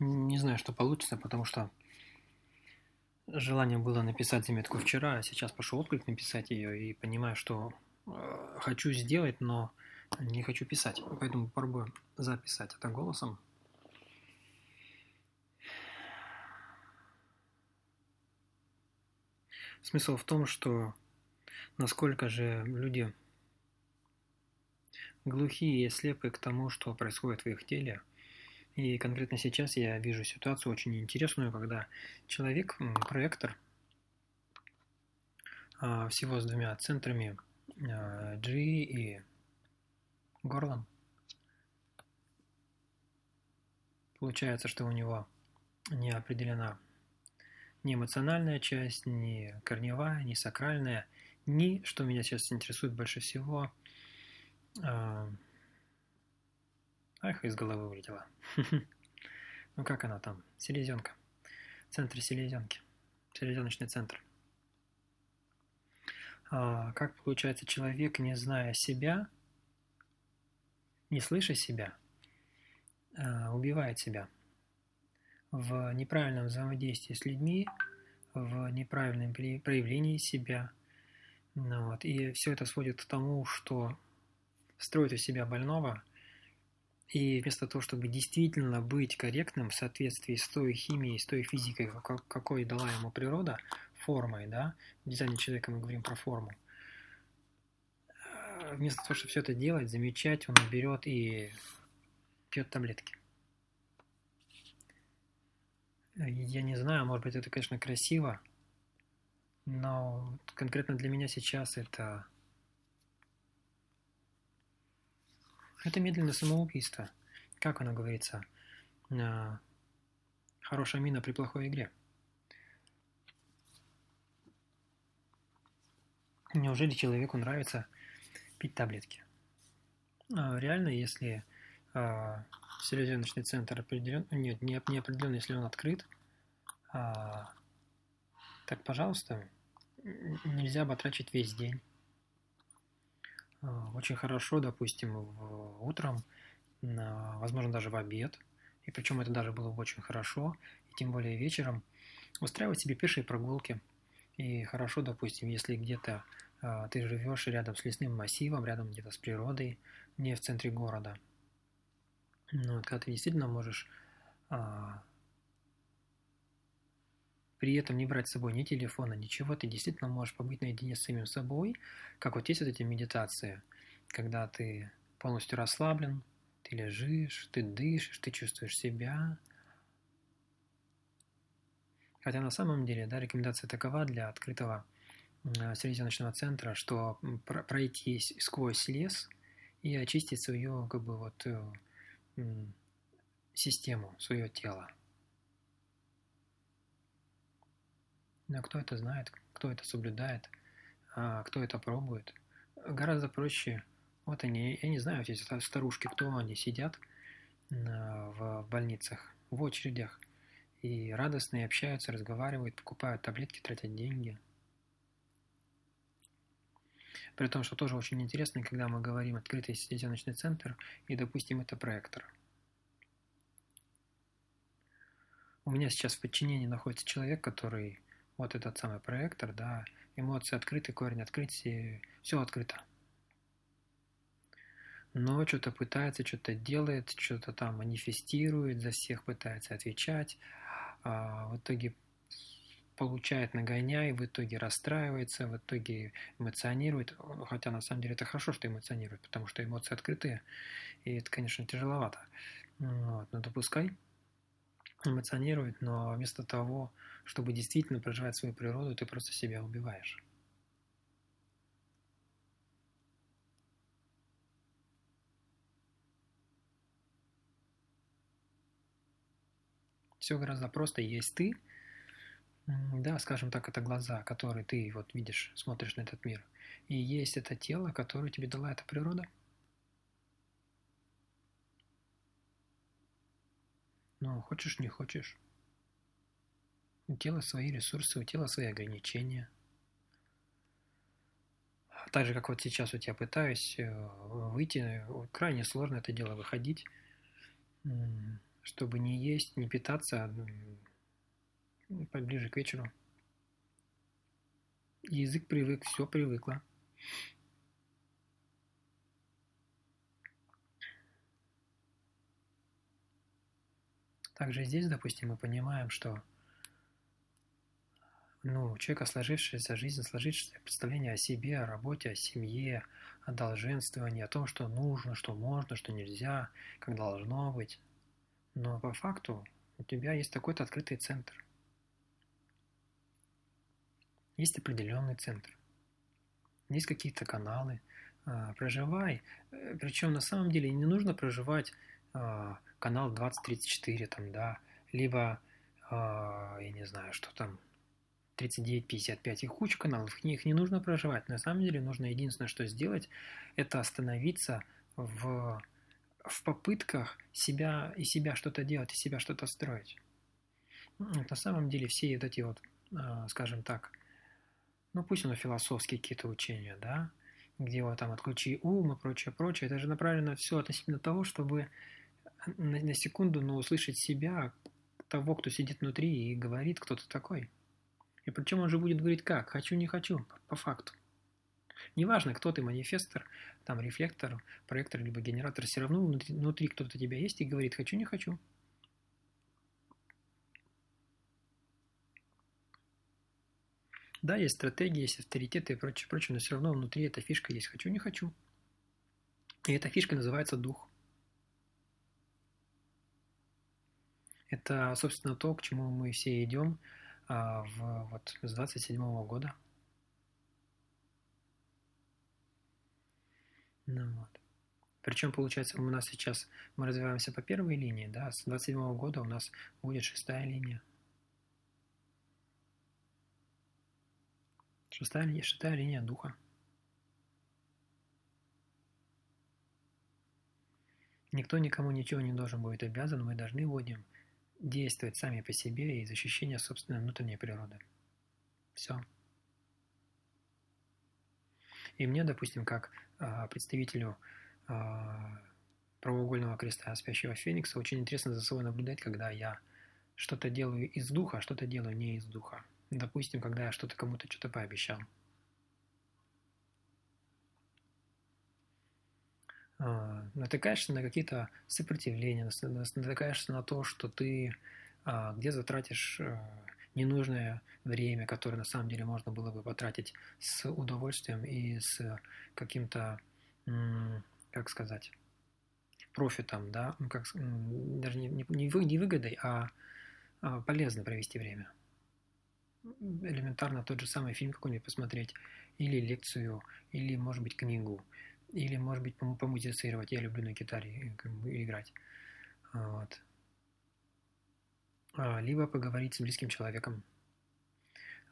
Не знаю, что получится, потому что желание было написать заметку вчера, а сейчас пошел отклик написать ее и понимаю, что э, хочу сделать, но не хочу писать. Поэтому попробую записать это голосом. Смысл в том, что насколько же люди глухие и слепы к тому, что происходит в их теле. И конкретно сейчас я вижу ситуацию очень интересную, когда человек, проектор, а, всего с двумя центрами а, G и горлом. Получается, что у него не определена ни эмоциональная часть, ни корневая, ни сакральная, ни, что меня сейчас интересует больше всего, э, ах, из головы вылетела. Ну как она там? Селезенка. Центр селезенки. Селезеночный центр. А, как получается, человек, не зная себя, не слыша себя, а, убивает себя – в неправильном взаимодействии с людьми, в неправильном проявлении себя. Ну, вот. И все это сводит к тому, что строит из себя больного, и вместо того, чтобы действительно быть корректным в соответствии с той химией, с той физикой, какой дала ему природа, формой, да, в дизайне человека мы говорим про форму, э, вместо того, чтобы все это делать, замечать, он берет и пьет таблетки. Я не знаю, может быть, это, конечно, красиво, но конкретно для меня сейчас это... Это медленное самоубийство. Как оно говорится? Хорошая мина при плохой игре. Неужели человеку нравится пить таблетки? А, реально, если а, селезеночный центр определен, нет, не, не определен, если он открыт, а, так, пожалуйста, нельзя батрачить весь день. А, очень хорошо, допустим, в, утром, на, возможно, даже в обед, и причем это даже было бы очень хорошо, и тем более вечером, устраивать себе пешие прогулки. И хорошо, допустим, если где-то а, ты живешь рядом с лесным массивом, рядом где-то с природой, не в центре города – ну, вот, когда ты действительно можешь а, при этом не брать с собой ни телефона, ничего, ты действительно можешь побыть наедине с самим собой, как вот есть вот эти медитации, когда ты полностью расслаблен, ты лежишь, ты дышишь, ты чувствуешь себя. Хотя на самом деле, да, рекомендация такова для открытого селезеночного центра, что пройти сквозь лес и очистить свое, как бы вот, э, систему, свое тело. Но кто это знает, кто это соблюдает, а кто это пробует, гораздо проще. Вот они, я не знаю, эти старушки, кто они сидят в больницах, в очередях, и радостные общаются, разговаривают, покупают таблетки, тратят деньги. При том, что тоже очень интересно, когда мы говорим открытый селезеночный центр, и, допустим, это проектор. У меня сейчас в подчинении находится человек, который вот этот самый проектор, да, эмоции открыты, корень открыт, все открыто. Но что-то пытается, что-то делает, что-то там манифестирует, за всех пытается отвечать, а в итоге получает нагоняй, в итоге расстраивается, в итоге эмоционирует. Хотя на самом деле это хорошо, что эмоционирует, потому что эмоции открытые, и это, конечно, тяжеловато. Вот, но допускай эмоционирует, но вместо того, чтобы действительно проживать свою природу, ты просто себя убиваешь. Все гораздо просто. Есть ты, да, скажем так, это глаза, которые ты вот видишь, смотришь на этот мир. И есть это тело, которое тебе дала эта природа. Но хочешь, не хочешь. У тела свои ресурсы, у тела свои ограничения. Так же, как вот сейчас вот я пытаюсь э, выйти, крайне сложно это дело выходить. чтобы не есть, не питаться поближе к вечеру. Язык привык, все привыкло. Также здесь, допустим, мы понимаем, что ну, у человека сложившаяся жизнь, сложившееся представление о себе, о работе, о семье, о долженствовании, о том, что нужно, что можно, что нельзя, как должно быть. Но по факту у тебя есть такой-то открытый центр. Есть определенный центр. Есть какие-то каналы. А, проживай. Э, Причем на самом деле не нужно проживать канал 2034 там, да, либо, а, я не знаю, что там, 39-55 и куча каналов, их не нужно проживать. На самом деле нужно единственное, что сделать, это остановиться в, в попытках себя и себя что-то делать, и себя что-то строить. На самом деле все вот эти вот, а, скажем так, ну пусть оно философские какие-то учения, да, где вот там отключи ум и прочее, прочее, это же направлено все относительно того, чтобы на, на секунду, но услышать себя, того, кто сидит внутри и говорит, кто то такой. И причем он же будет говорить как? Хочу, не хочу, по факту. Неважно, кто ты, манифестор, там, рефлектор, проектор, либо генератор, все равно внутри, внутри кто-то тебя есть и говорит хочу, не хочу. Да, есть стратегии, есть авторитеты и прочее, прочее, но все равно внутри эта фишка есть хочу, не хочу. И эта фишка называется дух. Это, собственно, то, к чему мы все идем – а, в, вот, с 27 -го года. Ну, вот. Причем, получается, у нас сейчас мы развиваемся по первой линии, да, с 27 -го года у нас будет шестая линия. Шестая, шестая линия духа. Никто никому ничего не должен будет обязан, мы должны будем действовать сами по себе и защищение собственной внутренней природы. Все. И мне, допустим, как э, представителю э, правоугольного креста спящего феникса, очень интересно за собой наблюдать, когда я что-то делаю из духа, а что-то делаю не из духа. Допустим, когда я что-то кому-то что-то пообещал. Натыкаешься на какие-то сопротивления, натыкаешься на то, что ты а, где затратишь э, ненужное время, которое на самом деле можно было бы потратить с удовольствием и с каким-то, как сказать, профитом, да, ну, как, даже не, не, не выгодой, а, а полезно провести время. Элементарно тот же самый фильм какой-нибудь посмотреть, или лекцию, или, может быть, книгу, или, может быть, помузицировать. Я люблю на гитаре э, играть. Вот. А, либо поговорить с близким человеком.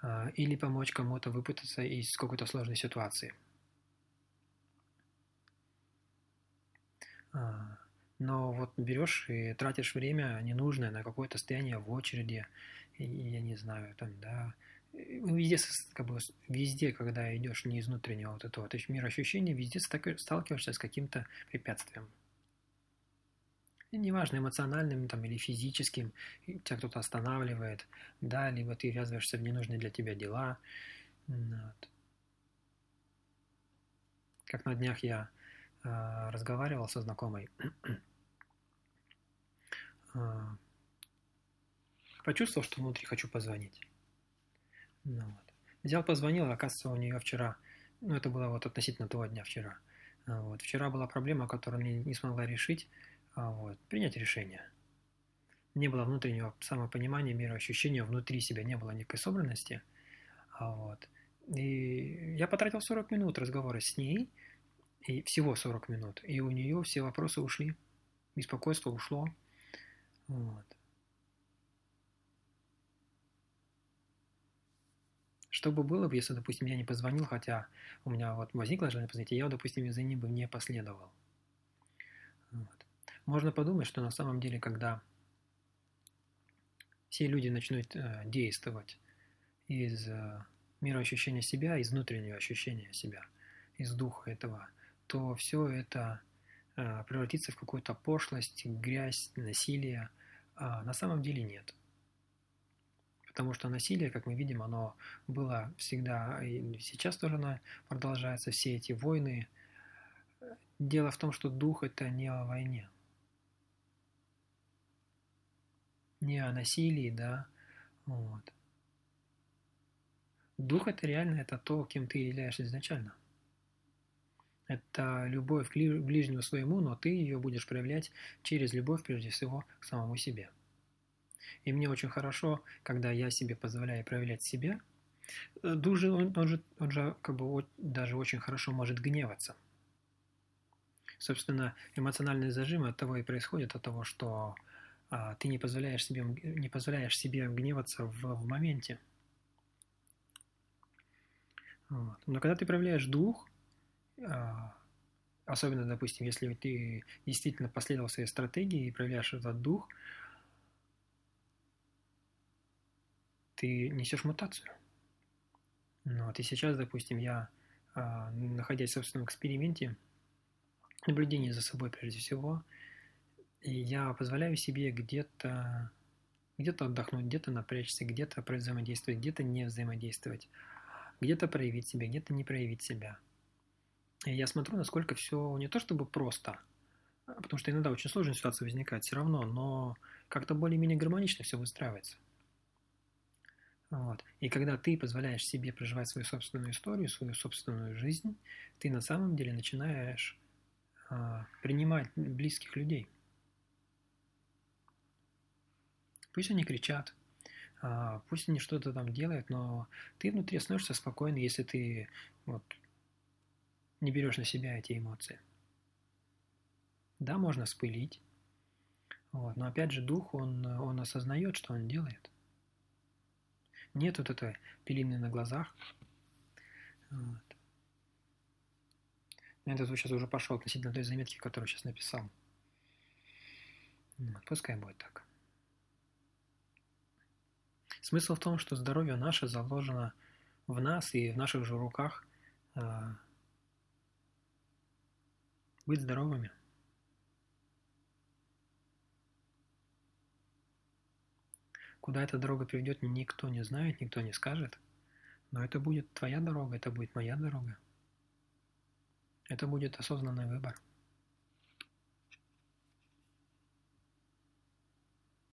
А, или помочь кому-то выпутаться из какой-то сложной ситуации. А, но вот берешь и тратишь время ненужное на какое-то стояние в очереди, и, я не знаю, там, да, везде, как бы, везде, когда идешь не из внутреннего вот этого, то есть мир ощущений, везде сталкиваешься с каким-то препятствием. И неважно, эмоциональным там, или физическим, тебя кто-то останавливает, да, либо ты ввязываешься в ненужные для тебя дела. Вот. Как на днях я э, разговаривал со знакомой, э, почувствовал, что внутри хочу позвонить. Ну, вот. Взял, позвонил, оказывается, у нее вчера, ну, это было вот относительно того дня вчера. А вот. Вчера была проблема, которую не, не смогла решить, а вот. принять решение. Не было внутреннего самопонимания, мироощущения внутри себя, не было никакой собранности. А вот. И я потратил 40 минут разговора с ней, и всего 40 минут, и у нее все вопросы ушли, беспокойство ушло. Вот. Что бы было бы, если, допустим, я не позвонил, хотя у меня вот возникло желание позвонить, и я, допустим, из-за них бы не последовал. Вот. Можно подумать, что на самом деле, когда все люди начнут э, действовать из э, мира ощущения себя, из внутреннего ощущения себя, из духа этого, то все это э, превратиться в какую-то пошлость, грязь, насилие. А на самом деле нет. Потому что насилие, как мы видим, оно было всегда, и сейчас тоже оно продолжается, все эти войны. Дело в том, что дух – это не о войне. Не о насилии, да, вот. Дух – это реально это то, кем ты являешься изначально. Это любовь к ближнему своему, но ты ее будешь проявлять через любовь, прежде всего, к самому себе. И мне очень хорошо, когда я себе позволяю проявлять себя. Э, дух же, он, он же, он же как бы даже очень хорошо может гневаться. Собственно, эмоциональные зажимы от того и происходят, от того, что а, ты не позволяешь себе, не позволяешь себе гневаться в, в моменте. Вот. Но когда ты проявляешь дух, а, особенно, допустим, если ты действительно последовал своей стратегии и проявляешь этот дух, ты несешь мутацию. Ну, вот и сейчас, допустим, я, а, находясь в собственном эксперименте, наблюдение за собой прежде всего, и я позволяю себе где-то где-то отдохнуть, где-то напрячься, где-то взаимодействовать, где-то не взаимодействовать, где-то проявить себя, где-то не проявить себя. И я смотрю, насколько все не то чтобы просто, а потому что иногда очень сложная ситуация возникает все равно, но как-то более-менее гармонично все выстраивается. Вот. И когда ты позволяешь себе проживать свою собственную историю, свою собственную жизнь, ты на самом деле начинаешь э, принимать близких людей – Пусть они кричат, а, пусть они что-то там делают, но ты внутри становишься спокойный, если ты вот, не берешь на себя эти эмоции. Да, можно спылить, вот, но опять же дух, он, он осознает, что он делает. Нет вот этой пелины на глазах. Вот. Этот вот сейчас уже пошел относительно той заметки, которую сейчас написал. Вот, пускай будет так. Смысл в том, что здоровье наше заложено в нас и в наших же руках э, быть здоровыми. Куда эта дорога приведет, никто не знает, никто не скажет. Но это будет твоя дорога, это будет моя дорога. Это будет осознанный выбор.